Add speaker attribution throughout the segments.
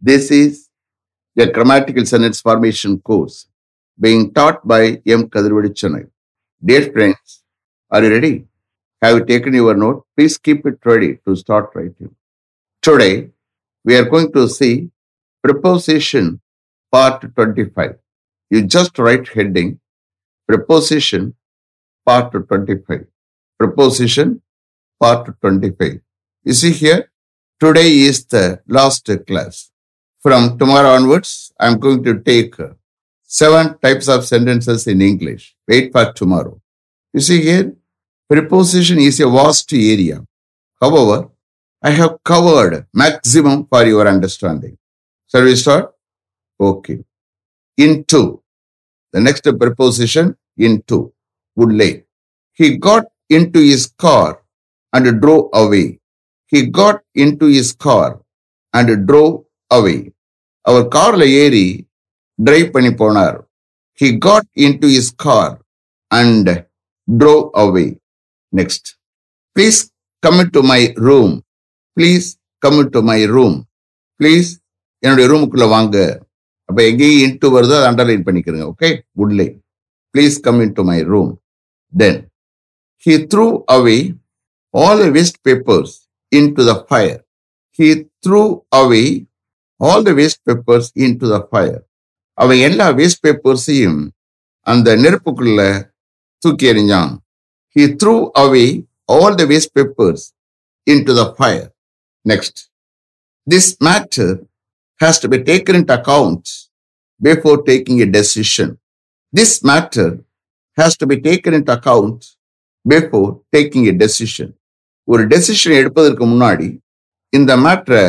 Speaker 1: This is a grammatical sentence formation course being taught by M. Kadirvadi Chennai. Dear friends, are you ready? Have you taken your note? Please keep it ready to start writing. Today, we are going to see preposition part 25. You just write heading preposition part 25. Preposition part 25. You see here, today is the last class. From tomorrow onwards, I'm going to take seven types of sentences in English. Wait for tomorrow. You see here, preposition is a vast area. However, I have covered maximum for your understanding. Shall we start? Okay. Into. The next preposition, into. Would lay. He got into his car and drove away. He got into his car and drove away. அவர் கார்ல ஏறி drive பண்ணி போனார் he got in to his car and drove away next please come to my room please come to my room please என்னுடைய ரூமுக்குள்ள வாங்க அப்போ எங்கேயும் into வருதோ அதை அண்டர்லைன் பண்ணிக்கிறங்க ஓகே உள்ளே please come into my room then he threw away all waste papers into the fire he threw away all the waste papers into the fire அவை எல்லா வேஸ்ட் பேப்பர்ஸையும் அந்த நெருப்புக்குள்ள தூக்கி எறிஞ்சான் he threw away all the waste papers into the fire next this matter has to be taken into account before taking a decision this matter has to be taken into account before taking a decision ஒரு decision எடுப்பதற்கு முன்னாடி இந்த மேட்ரை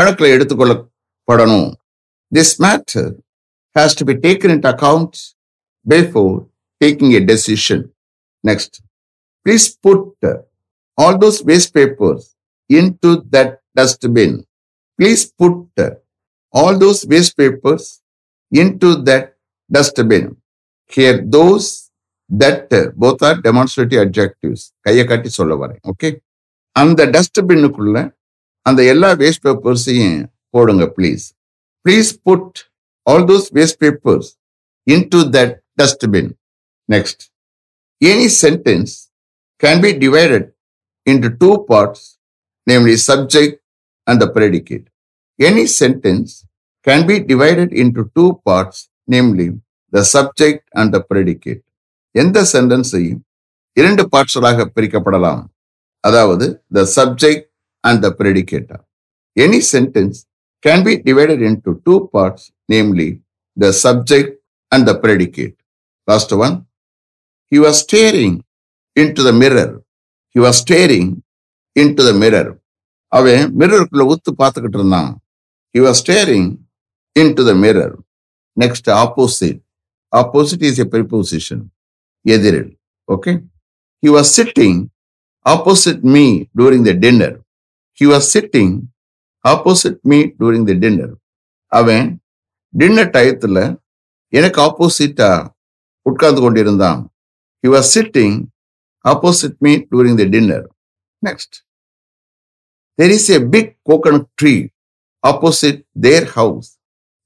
Speaker 1: கணக்கில் எடுத்துக்கொள்ளப்படணும். This matter has to be taken into account before taking a decision next please put all those waste papers into that dustbin please put all those waste papers into that dustbin here those that both are demonstrative objectives கையை காட்டி சொல்ல வரேன் okay அந்த டஸ்ட்பின்னுக்குள்ள அந்த எல்லா waste பேப்பர்ஸையும் போடுங்க please please put all those waste papers into that dustbin next any sentence can be divided into two parts namely subject and the predicate any sentence can be divided into two parts namely the subject and the predicate எந்த சென்டென்ஸையும் இரண்டு பார்ட்ஸ்களாக பிரிக்கப்படலாம். அதாவது the subject and the predicator. Any sentence can be divided into two parts, namely the subject and the predicate. Last one he was staring into the mirror. He was staring into the mirror. அவன் மிரருக்குள்ள உத்து பார்த்துக்கிட்டு இருந்தான் he was staring into the mirror next opposite opposite is a preposition எதிரில் okay he was sitting opposite me during the dinner he was sitting opposite me during the dinner அவன் dinner டயத்தில் எனக்கு ஆப்போசிட்டா உட்கார்ந்து கொண்டிருந்தான். He was sitting opposite me during the dinner next there is a big coconut tree opposite their house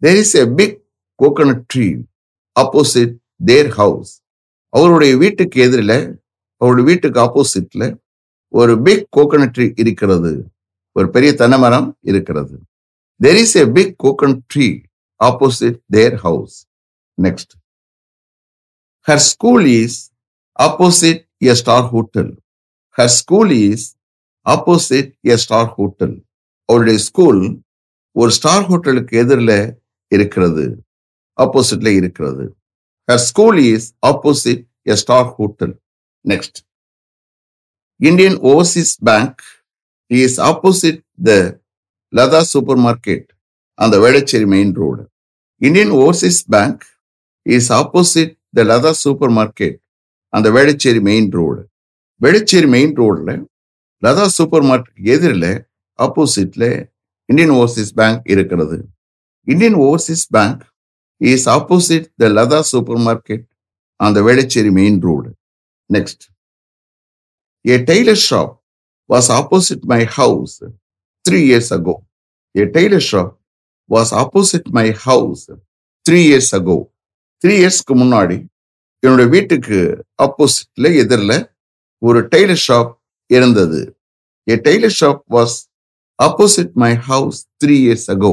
Speaker 1: there is a big coconut tree opposite their house அவருடைய வீட்டுக்கு எதிரில் அவருடைய வீட்டுக்கு ஆப்போசிட்ல ஒரு பிக் கோகனட் ட்ரீ இருக்கிறது. ஒரு பெரிய தென்னை மரம் இருக்கிறது. There is a big coconut tree opposite their house next her school is opposite a star hotel her school is opposite a star hotel அவருடைய ஸ்கூல் ஒரு ஸ்டார் ஹோட்டலுக்கு எதிரில் இருக்கிறது. ஆப்போசிட்ல இருக்கிறது. Her school is opposite a star hotel next Indian Overseas Bank Bank is opposite the Lada supermarket on the Vedacheri main road. Indian Overseas Bank is opposite the Lada supermarket on the Vedacheri main road. Vedacheri main roadல Latha super market எதிரில் ஆப்போசிட்ல Indian Overseas bank இருக்கிறது Indian Overseas Bank is opposite the Lada supermarket on the Vedacheri main road. Next. A tailor shop was opposite my house three years ago A tailor shop was opposite my house three years ago three இயர்ஸ்க்கு முன்னாடி என்னோட வீட்டுக்கு ஆப்போசிட்ல எதிரில் ஒரு tailor shop இருந்தது a tailor shop was opposite my house three years ago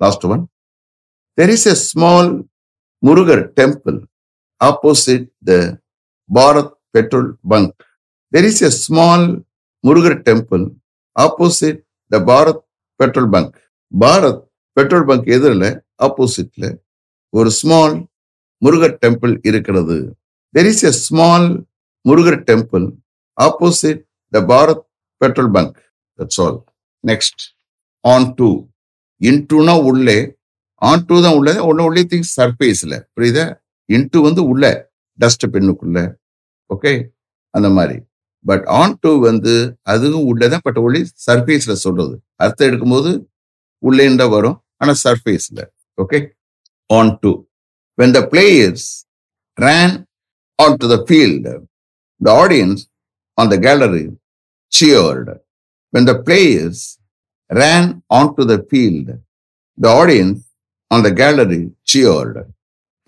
Speaker 1: last one there is a small Murugar temple opposite the Bharat petrol bunk there is a small Murugar temple opposite the Bharat petrol bunk Bharat petrol bunk எதிரில் ஆப்போசிட்ல ஒரு small Murugar temple இருக்கிறது. There is a small Murugar temple opposite the Bharat petrol bunk that's all next on to இன்டூனா உள்ளே on two தான் உள்ளே ஒன்று உள்ளே things சர்ஃபேஸில் புரியுதா? இன்டூ வந்து உள்ள டஸ்ட் பின்னுக்குள்ள. ஓகே அந்த மாதிரி. பட் ஆன் டூ வந்து அதுவும் உள்ளே தான் பட் ஒளி சர்ஃபேஸில் சொல்றது அர்த்தம் எடுக்கும்போது உள்ளே இருந்தா வரும் ஆனா சர்ஃபேஸில் okay on to when the players ran on to the field the audience on the gallery cheered when the players ran on to the field the audience on the gallery cheered.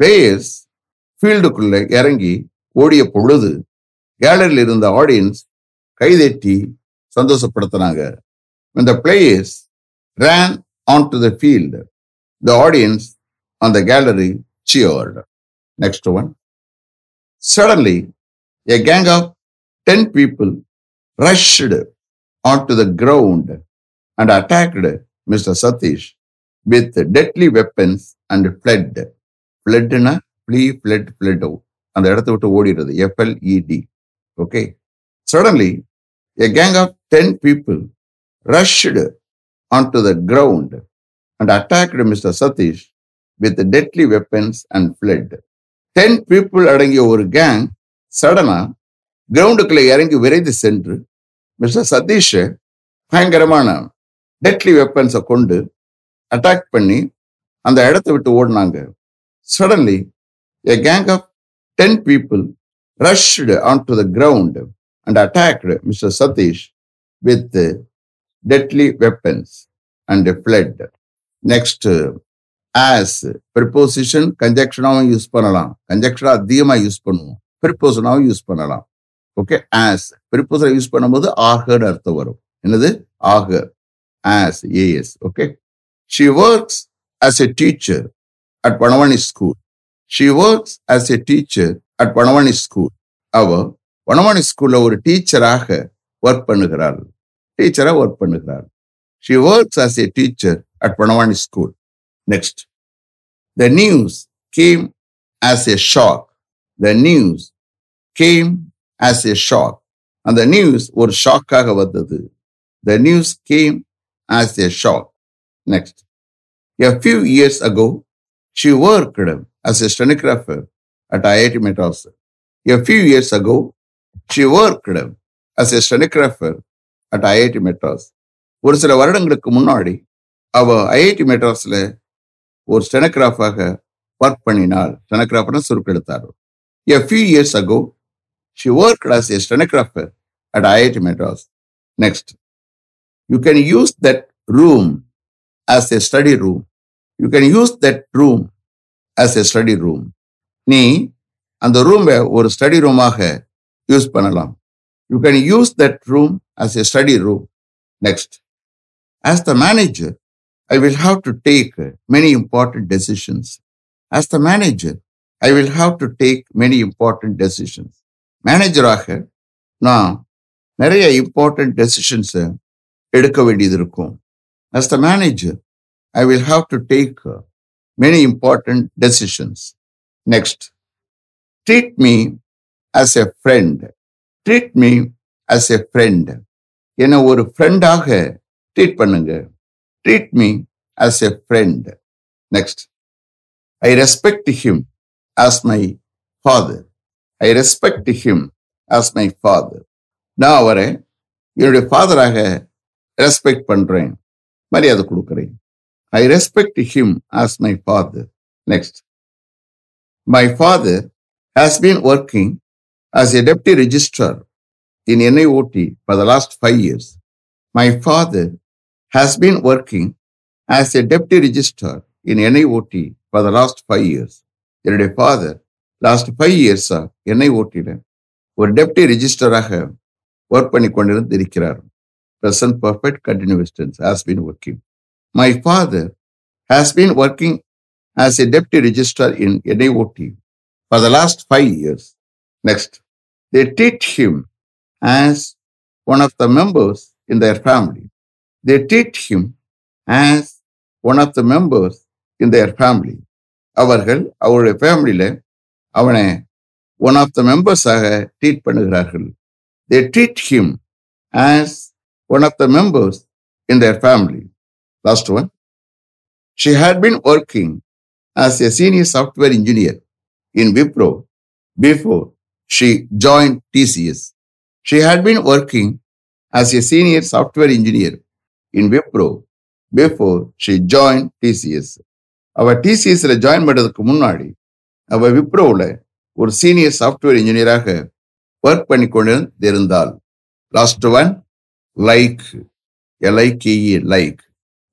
Speaker 1: Players ஃபீல்டுக்குள்ள இறங்கி ஓடிய பொழுது கேலரியில் இருந்த audience கைதட்டி சந்தோஷப்படுத்தினாங்க இந்த players ran on to the field the audience அந்த the gallery cheered next one suddenly a gang of ten people rushed on to the ground and attacked mister Satish with deadly weapons and fled ஃப்ளட்னா flee fled fled அந்த இடத்த விட்டு ஓடிடுறது F L E D okay suddenly a gang of ten people rushed on to the ground and attacked mister Satish with deadly weapons and ten people அடங்கிய ஒரு gang சடனா கிரவுண்டுக்குள்ள இறங்கி விரைந்து சென்று mister Satish பயங்கரமான டெட்லி வெப்பன்ஸை கொண்டு அட்டாக் பண்ணி அந்த இடத்தை விட்டு ஓடினாங்க. Suddenly a gang of ten people rushed on to the ground and attacked mister Sathish with deadly weapons and fled next as preposition கன்ஜெக்ஷனாகவும் use பண்ணலாம். கன்ஜெக்ஷனா அதிகமாக யூஸ் பண்ணுவோம். ப்ரிப்போசனாகவும் யூஸ் பண்ணலாம். ஓகே ஆஸ் ப்ரிப்போசனை யூஸ் பண்ணும்போது ஆகர்னு அர்த்தம் வரும். என்னது? ஆகர். As A S okay she works as a teacher at Vanavani school she works as a teacher at Vanavani school அவர் வனவாணி ஸ்கூல்ல ஒரு டீச்சராக ஒர்க் பண்ணுகிறாள் டீச்சரா work பண்ணுகிறாள் she works as a teacher at Vanavani school next the news came as a shock the news came as a shock அந்த news ஒரு ஷாக்காக வந்தது. The news came as a shock next a few years ago she worked as a stenographer at IIT Madras. A few years ago, she worked as a stenographer at IIT Madras. ஒரு சில வருடங்களுக்கு முன்னாடி அவ IIT மெட்ராஸ்ல ஒரு ஸ்டெனகிராஃபாக work பண்ணினாள். ஸ்டெனகிராஃபர்னு சுருக்கெடுத்தார். A few years ago she work as a stenographer at IIT Madras next you can use that room as a study room you can use that room as a study room நீ அந்த ரூமை ஒரு study ரூமாக use பண்ணலாம். You can use that room as a study room next as the manager I will have to take many important decisions as the manager I will have to take many important decisions மேனேஜராக நான் நிறைய important டெசிஷன்ஸை எடுக்க வேண்டியது இருக்கும். As the manager I will have to take many important decisions Next, treat me as a friend. Treat me as a friend. என்னை ஒரு ஃப்ரெண்டாக ட்ரீட் பண்ணுங்க. Treat me as a friend next I respect him as my father I respect him as my father நான் அவரை என்னுடைய ஃபாதராக respect பண்றேன். மரியாதை கொடுக்குறேன். I respect him as my father next My father has been working as a deputy registrar in NIOT for the last five years. My father has been working as a deputy registrar in NIOT for the last five years. என்னுடைய father last five இயர்ஸா என்ஐஓடியில் ஒரு deputy ரிஜிஸ்டராக work பண்ணி கொண்டிருந்து இருக்கிறார் present perfect continuous tense has been working. My father has been working as a deputy registrar in NIOT for the last five years. Next, they treat him as one of the members in their family. They treat him as one of the members in their family. அவர்கள் அவருடைய ஃபேமிலியில அவனை one of the மெம்பர்ஸாக treat பண்ணுகிறார்கள் they treat him as one of the members in their family. Last one. She had been working as a senior software engineer in Wipro before she joined TCS. She had been working as a senior software engineer in Wipro before she joined TCS. அவ டிசிஎஸ்ல join பண்றதுக்கு முன்னாடி அவ விப்ரோவில் ஒரு senior software இன்ஜினியராக work பண்ணி கொண்டு இருந்தாள் last one like L I K E like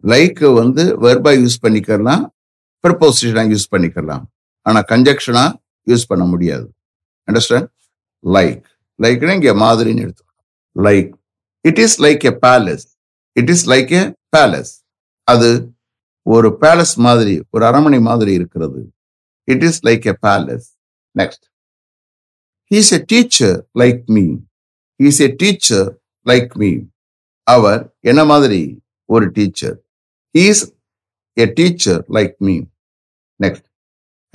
Speaker 1: like வந்து வெர்பா யூஸ் பண்ணிக்கலாம் ப்ரப்போசிஷனாக யூஸ் பண்ணிக்கலாம். ஆனால் கன்ஜெக்ஷனாக யூஸ் பண்ண முடியாது. அண்டர்ஸ்டாண்ட் லைக் லைக்னா இங்கே மாதிரின்னு எடுத்துக்கலாம் like it is like a palace it is like a palace அது ஒரு பேலஸ் மாதிரி ஒரு அரண்மனை மாதிரி இருக்கிறது. It is like a palace next he's a teacher like me he's a teacher like me அவர் என்ன மாதிரி? ஒரு teacher he's a teacher like me next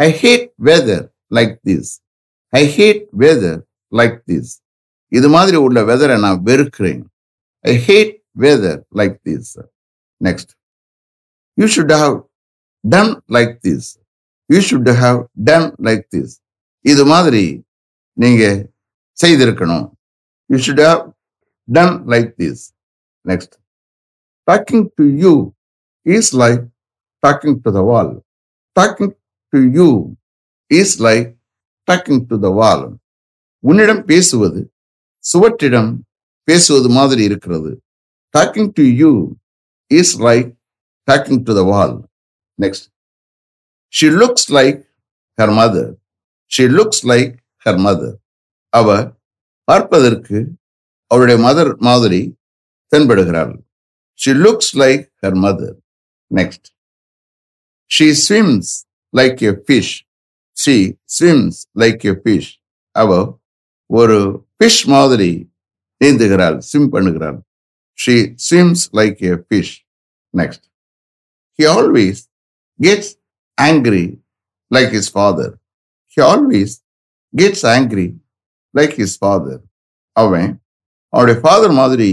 Speaker 1: I hate weather like this I hate weather like this இது மாதிரி உள்ள வெதரை நான் வெறுக்கிறேன். I hate weather like this next you should have done like this you should have done like this இது மாதிரி நீங்க செய்திருக்கணும். You should have done like this next talking to you is like talking to the wall talking to you is like talking to the wall உன்னிடம் பேசுவது சுவற்றிடம் பேசுவது மாதிரி இருக்கிறது. Talking to you is like talking to the wall next she looks like her mother she looks like her mother அவ பார்ப்பதற்கு அவருடைய mother மாதிரி தென்படுகிறாள். She looks like her mother next She swims like a fish she swims like a fish அவ ஒரு fish மாதிரி நீந்துகிறாள் swim பண்ணுகிறாள். She swims like a fish next he always gets angry like his father he always gets angry like his father அவன் அவனுடைய father மாதிரி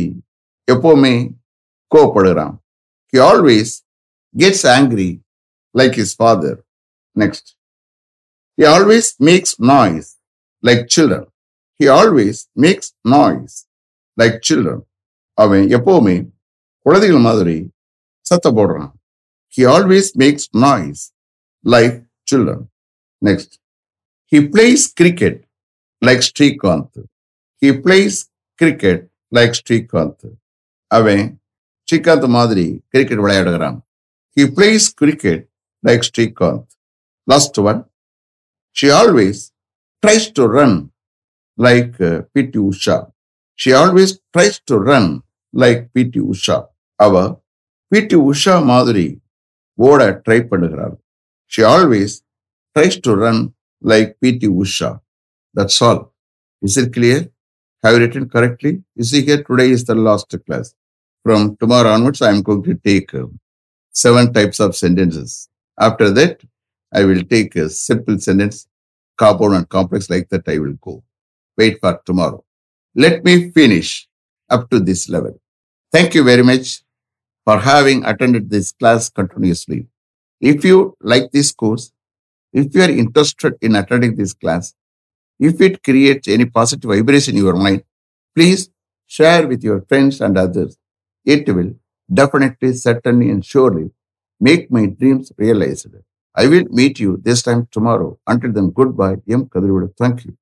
Speaker 1: எப்போவுமே கோவப்படுகிறான். He always gets angry like his father next he always makes noise like children he always makes noise like children அவன் எப்போவுமே குழந்தைகள் மாதிரி சத்த போடுறான். He always makes noise like children next he plays cricket like Srikanth he plays cricket like Srikanth அவன் ஸ்ரீகாந்த் மாதிரி cricket விளையாடுகிறான். He plays cricket like Srikanth last one she always tries to run like P T Usha she always tries to run like P T Usha அவ P T Usha மாதிரி ஓட try பண்ணுகிறாள் she always tries to run like P T Usha that's all is it clear have you written correctly? You see here, today is the last class. From tomorrow onwards, I am going to take uh, seven types of sentences. After that, I will take a simple sentence, compound and complex like that I will go. Wait for tomorrow. Let me finish up to this level. Thank you very much for having attended this class continuously. If you like this course, if you are interested in attending this class, if it creates any positive vibration in your mind, please share with your friends and others. It will definitely, certainly, and surely make my dreams realized. I will meet you this time tomorrow. Until then, goodbye. M. Kadrivoda. Thank you.